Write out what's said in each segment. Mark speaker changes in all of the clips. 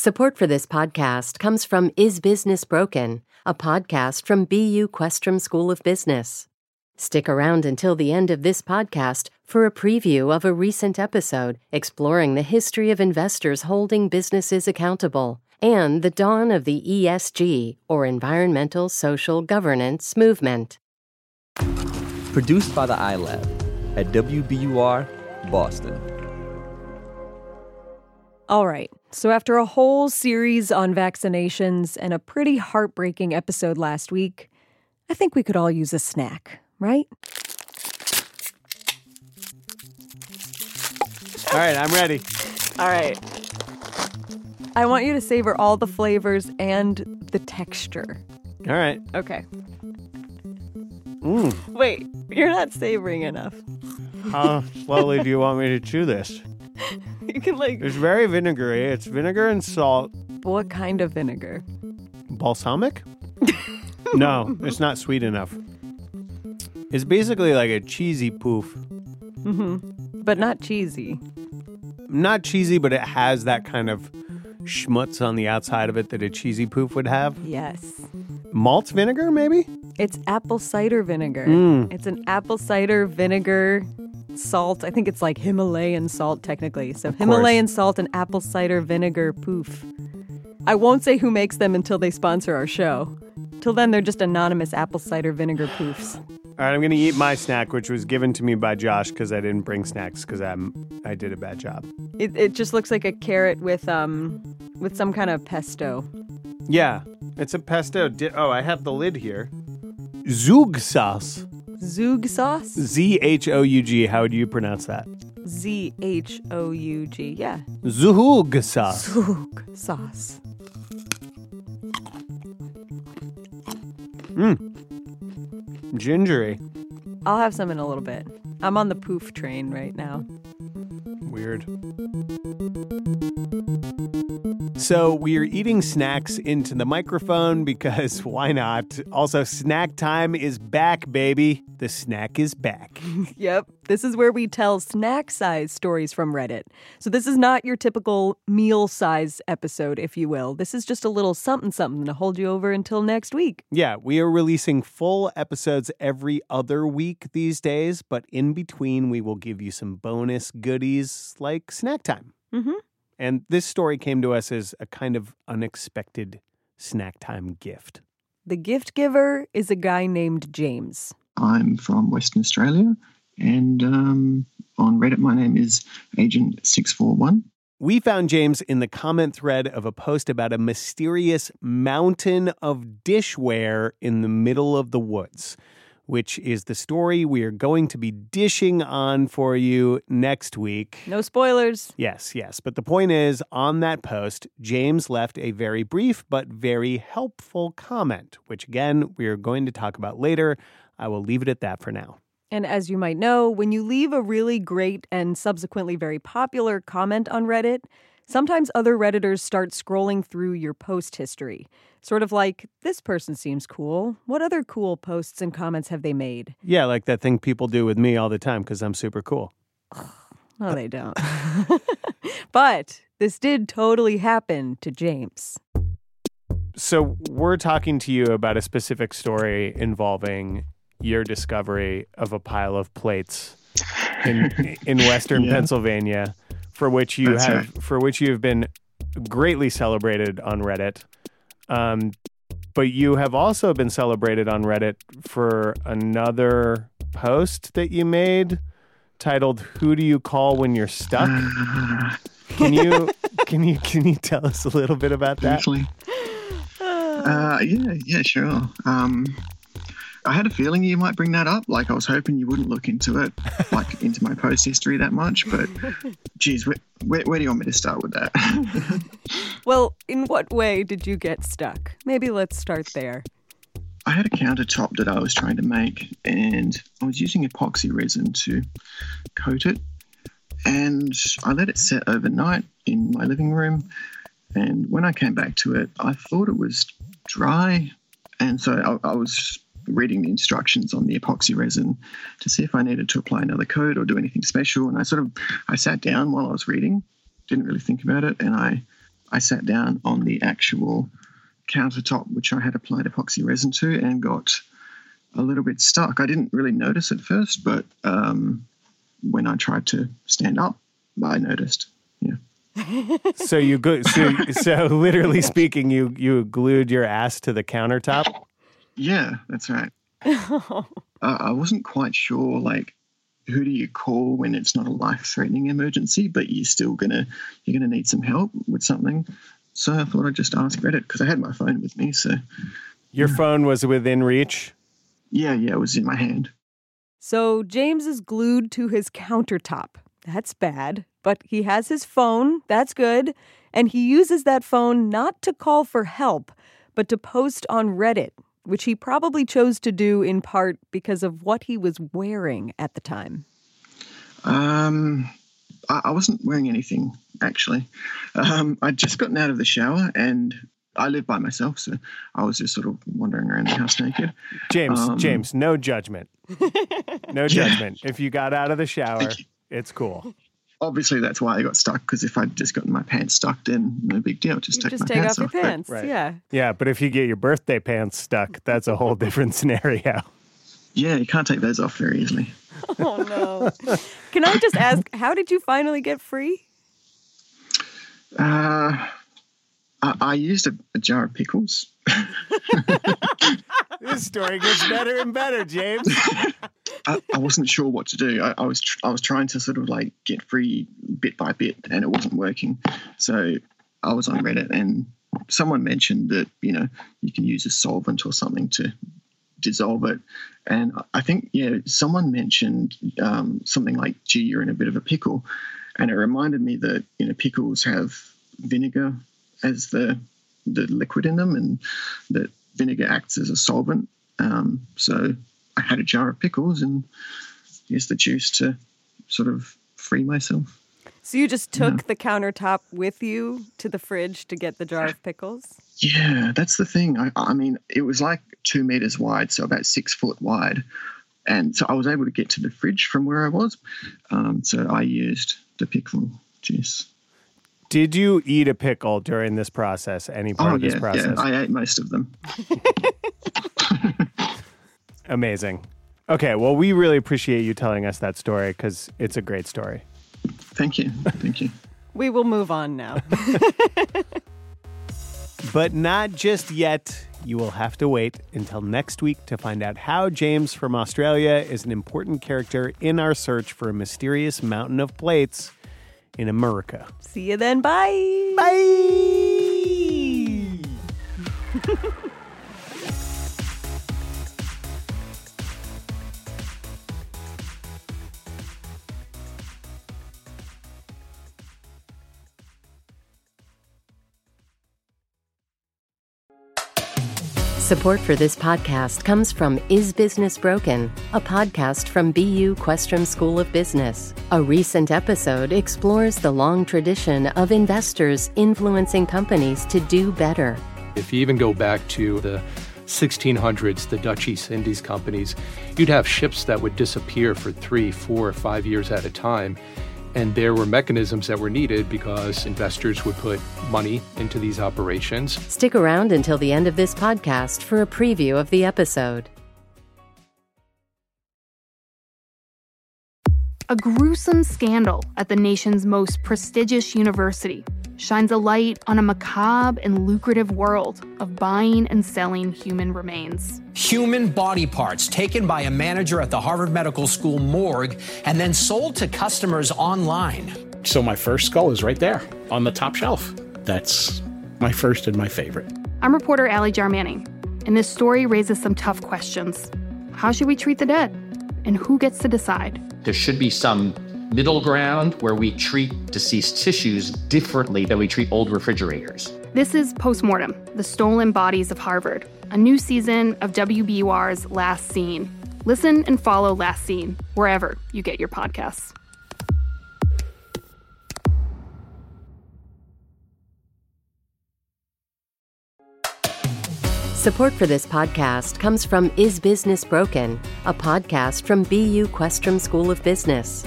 Speaker 1: Support for this podcast comes from Is Business Broken, a podcast from BU Questrom School of Business. Stick around until the end of this podcast for a preview of a recent episode exploring the history of investors holding businesses accountable and the dawn of the ESG, or Environmental Social Governance, movement.
Speaker 2: Produced by the iLab at WBUR, Boston.
Speaker 3: All right. So, after a whole series on vaccinations and a pretty heartbreaking episode last week, I think we could all use a snack, right?
Speaker 4: All right, I'm ready.
Speaker 3: All right. I want you to savor all the flavors and the texture.
Speaker 4: All right.
Speaker 3: Okay.
Speaker 4: Mm.
Speaker 3: Wait, you're not savoring enough.
Speaker 4: How slowly do you want me to chew this?
Speaker 3: You can, like,
Speaker 4: It's very vinegary. It's vinegar and salt.
Speaker 3: what kind of vinegar?
Speaker 4: Balsamic? no, it's not sweet enough. It's basically like a cheesy poof. Mm-hmm.
Speaker 3: But not cheesy.
Speaker 4: Not cheesy, but it has that kind of schmutz on the outside of it that a cheesy poof would have.
Speaker 3: Yes.
Speaker 4: Malt vinegar, maybe?
Speaker 3: It's apple cider vinegar.
Speaker 4: Mm.
Speaker 3: It's an apple cider vinegar salt. I think it's like Himalayan salt technically. So Himalayan salt and apple cider vinegar poof. I won't say who makes them until they sponsor our show. Till then, they're just anonymous apple cider vinegar poofs.
Speaker 4: All right, I'm going to eat my snack, which was given to me by Josh because I didn't bring snacks because I'm I did a bad job.
Speaker 3: It, it just looks like a carrot with um with some kind of pesto.
Speaker 4: Yeah, it's a pesto. Di- oh, I have the lid here. Zhoug sauce.
Speaker 3: Zhoug sauce.
Speaker 4: Z H O U G. How do you pronounce that?
Speaker 3: Z H O U G. Yeah.
Speaker 4: Zhoug sauce.
Speaker 3: Zhoug sauce. Mmm.
Speaker 4: Gingery.
Speaker 3: I'll have some in a little bit. I'm on the poof train right now.
Speaker 4: Weird. So we're eating snacks into the microphone because why not? Also, snack time is back, baby. The snack is back.
Speaker 3: Yep. This is where we tell snack size stories from Reddit. So, this is not your typical meal size episode, if you will. This is just a little something something to hold you over until next week.
Speaker 4: Yeah, we are releasing full episodes every other week these days, but in between, we will give you some bonus goodies like snack time.
Speaker 3: Mm-hmm.
Speaker 4: And this story came to us as a kind of unexpected snack time gift.
Speaker 3: The gift giver is a guy named James.
Speaker 5: I'm from Western Australia, and um, on Reddit, my name is Agent641.
Speaker 4: We found James in the comment thread of a post about a mysterious mountain of dishware in the middle of the woods, which is the story we are going to be dishing on for you next week.
Speaker 3: No spoilers.
Speaker 4: Yes, yes. But the point is, on that post, James left a very brief but very helpful comment, which again, we are going to talk about later. I will leave it at that for now.
Speaker 3: And as you might know, when you leave a really great and subsequently very popular comment on Reddit, sometimes other Redditors start scrolling through your post history. Sort of like, this person seems cool. What other cool posts and comments have they made?
Speaker 4: Yeah, like that thing people do with me all the time because I'm super cool.
Speaker 3: No, they don't. but this did totally happen to James.
Speaker 4: So, we're talking to you about a specific story involving your discovery of a pile of plates in in western
Speaker 5: Yeah.
Speaker 4: Pennsylvania for which you
Speaker 5: That's
Speaker 4: have
Speaker 5: right.
Speaker 4: for which you have been greatly celebrated on Reddit. Um, but you have also been celebrated on Reddit for another post that you made titled "Who do you call when you're stuck?" Can you can you can you tell us a little bit about that?
Speaker 5: Usually. Uh, yeah, yeah, sure. Um, I had a feeling you might bring that up. Like, I was hoping you wouldn't look into it, like into my post history that much. But, geez, where, where, where do you want me to start with that?
Speaker 3: Well, in what way did you get stuck? Maybe let's start there.
Speaker 5: I had a countertop that I was trying to make, and I was using epoxy resin to coat it. And I let it set overnight in my living room. And when I came back to it, I thought it was dry. And so I, I was reading the instructions on the epoxy resin to see if I needed to apply another coat or do anything special. And I sort of I sat down while I was reading, didn't really think about it, and I I sat down on the actual countertop, which I had applied epoxy resin to, and got a little bit stuck. I didn't really notice at first, but um, when I tried to stand up, I noticed. Yeah.
Speaker 4: so you go so so literally speaking you you glued your ass to the countertop
Speaker 5: Yeah, that's right. uh, I wasn't quite sure, like, who do you call when it's not a life-threatening emergency, but you're still gonna you're gonna need some help with something. So I thought I'd just ask Reddit because I had my phone with me. So
Speaker 4: your phone was within reach
Speaker 5: yeah, yeah, it was in my hand.
Speaker 3: So James is glued to his countertop. That's bad. But he has his phone. That's good. And he uses that phone not to call for help, but to post on Reddit, which he probably chose to do in part because of what he was wearing at the time.
Speaker 5: Um, I, I wasn't wearing anything actually. Um, I'd just gotten out of the shower and I live by myself, so I was just sort of wandering around the house naked.
Speaker 4: James, um, James, no judgment. No judgment. Yeah. If you got out of the shower, it's cool.
Speaker 5: Obviously, that's why I got stuck. Because if I'd just gotten my pants stuck, then no big deal. Just
Speaker 3: you
Speaker 5: take
Speaker 3: just
Speaker 5: my
Speaker 3: take
Speaker 5: pants
Speaker 3: off Just take off your pants.
Speaker 4: Right.
Speaker 3: Yeah.
Speaker 4: Yeah, but if you get your birthday pants stuck, that's a whole different scenario.
Speaker 5: Yeah, you can't take those off very easily.
Speaker 3: oh no! Can I just ask, how did you finally get free?
Speaker 5: Uh, I, I used a, a, jar of pickles.
Speaker 4: this story gets better and better, James.
Speaker 5: I, I, wasn't sure what to do. I, I was tr- I was trying to sort of like get free bit by bit, and it wasn't working. So I was on Reddit, and someone mentioned that you know you can use a solvent or something to dissolve it. And I think yeah, someone mentioned um, something like, "Gee, you're in a bit of a pickle," and it reminded me that you know pickles have vinegar as the the liquid in them, and that vinegar acts as a solvent. Um, so I had a jar of pickles and used the juice to sort of free myself.
Speaker 3: So you just took yeah. the countertop with you to the fridge to get the jar of pickles?
Speaker 5: Yeah, that's the thing. I, I mean, it was like two meters wide, so about six foot wide. And so I was able to get to the fridge from where I was. Um, so I used the pickle juice.
Speaker 4: Did you eat a pickle during this process? Any part
Speaker 5: oh,
Speaker 4: of this
Speaker 5: yeah,
Speaker 4: process?
Speaker 5: Yeah, I ate most of them.
Speaker 4: Amazing. Okay, well, we really appreciate you telling us that story because it's a great story.
Speaker 5: Thank you. Thank you.
Speaker 3: we will move on now.
Speaker 4: but not just yet. You will have to wait until next week to find out how James from Australia is an important character in our search for a mysterious mountain of plates in America.
Speaker 3: See you then. Bye.
Speaker 4: Bye.
Speaker 1: Support for this podcast comes from Is Business Broken, a podcast from BU Questrom School of Business. A recent episode explores the long tradition of investors influencing companies to do better.
Speaker 6: If you even go back to the 1600s, the Dutch East Indies companies, you'd have ships that would disappear for three, four, five years at a time and there were mechanisms that were needed because investors would put money into these operations.
Speaker 1: Stick around until the end of this podcast for a preview of the episode.
Speaker 7: A gruesome scandal at the nation's most prestigious university shines a light on a macabre and lucrative world of buying and selling human remains.
Speaker 8: Human body parts taken by a manager at the Harvard Medical School morgue and then sold to customers online.
Speaker 9: So my first skull is right there on the top shelf. That's my first and my favorite.
Speaker 7: I'm reporter Ally Jarmanning, and this story raises some tough questions. How should we treat the dead? And who gets to decide?
Speaker 10: There should be some middle ground where we treat deceased tissues differently than we treat old refrigerators.
Speaker 7: This is Postmortem, the stolen bodies of Harvard, a new season of WBUR's Last Seen. Listen and follow Last Seen wherever you get your podcasts.
Speaker 1: Support for this podcast comes from Is Business Broken, a podcast from BU Questrom School of Business.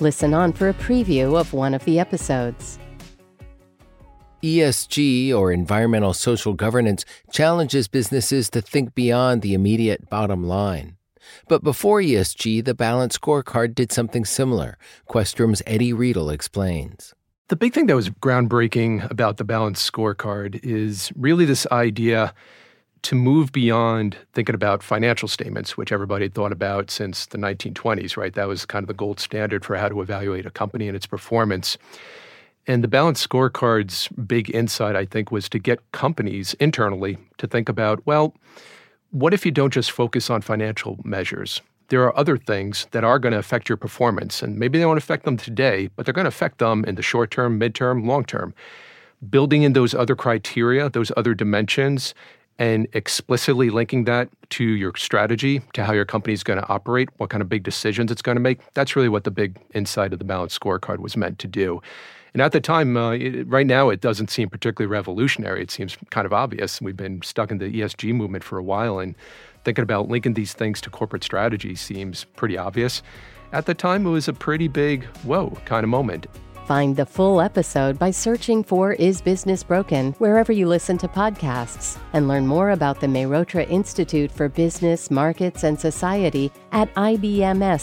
Speaker 1: Listen on for a preview of one of the episodes.
Speaker 11: ESG, or environmental social governance, challenges businesses to think beyond the immediate bottom line. But before ESG, the Balanced Scorecard did something similar. Questrom's Eddie Riedl explains.
Speaker 6: The big thing that was groundbreaking about the Balanced Scorecard is really this idea to move beyond thinking about financial statements, which everybody had thought about since the 1920s, right? That was kind of the gold standard for how to evaluate a company and its performance. And the balanced scorecard's big insight, I think, was to get companies internally to think about well, what if you don't just focus on financial measures? There are other things that are going to affect your performance, and maybe they won't affect them today, but they're going to affect them in the short term, midterm, long term. Building in those other criteria, those other dimensions, and explicitly linking that to your strategy, to how your company is going to operate, what kind of big decisions it's going to make, that's really what the big insight of the balanced scorecard was meant to do. And at the time, uh, it, right now, it doesn't seem particularly revolutionary. It seems kind of obvious. We've been stuck in the ESG movement for a while, and thinking about linking these things to corporate strategy seems pretty obvious. At the time, it was a pretty big, whoa kind of moment.
Speaker 1: Find the full episode by searching for Is Business Broken wherever you listen to podcasts and learn more about the Mehrotra Institute for Business, Markets, and Society at ibms.bu.edu.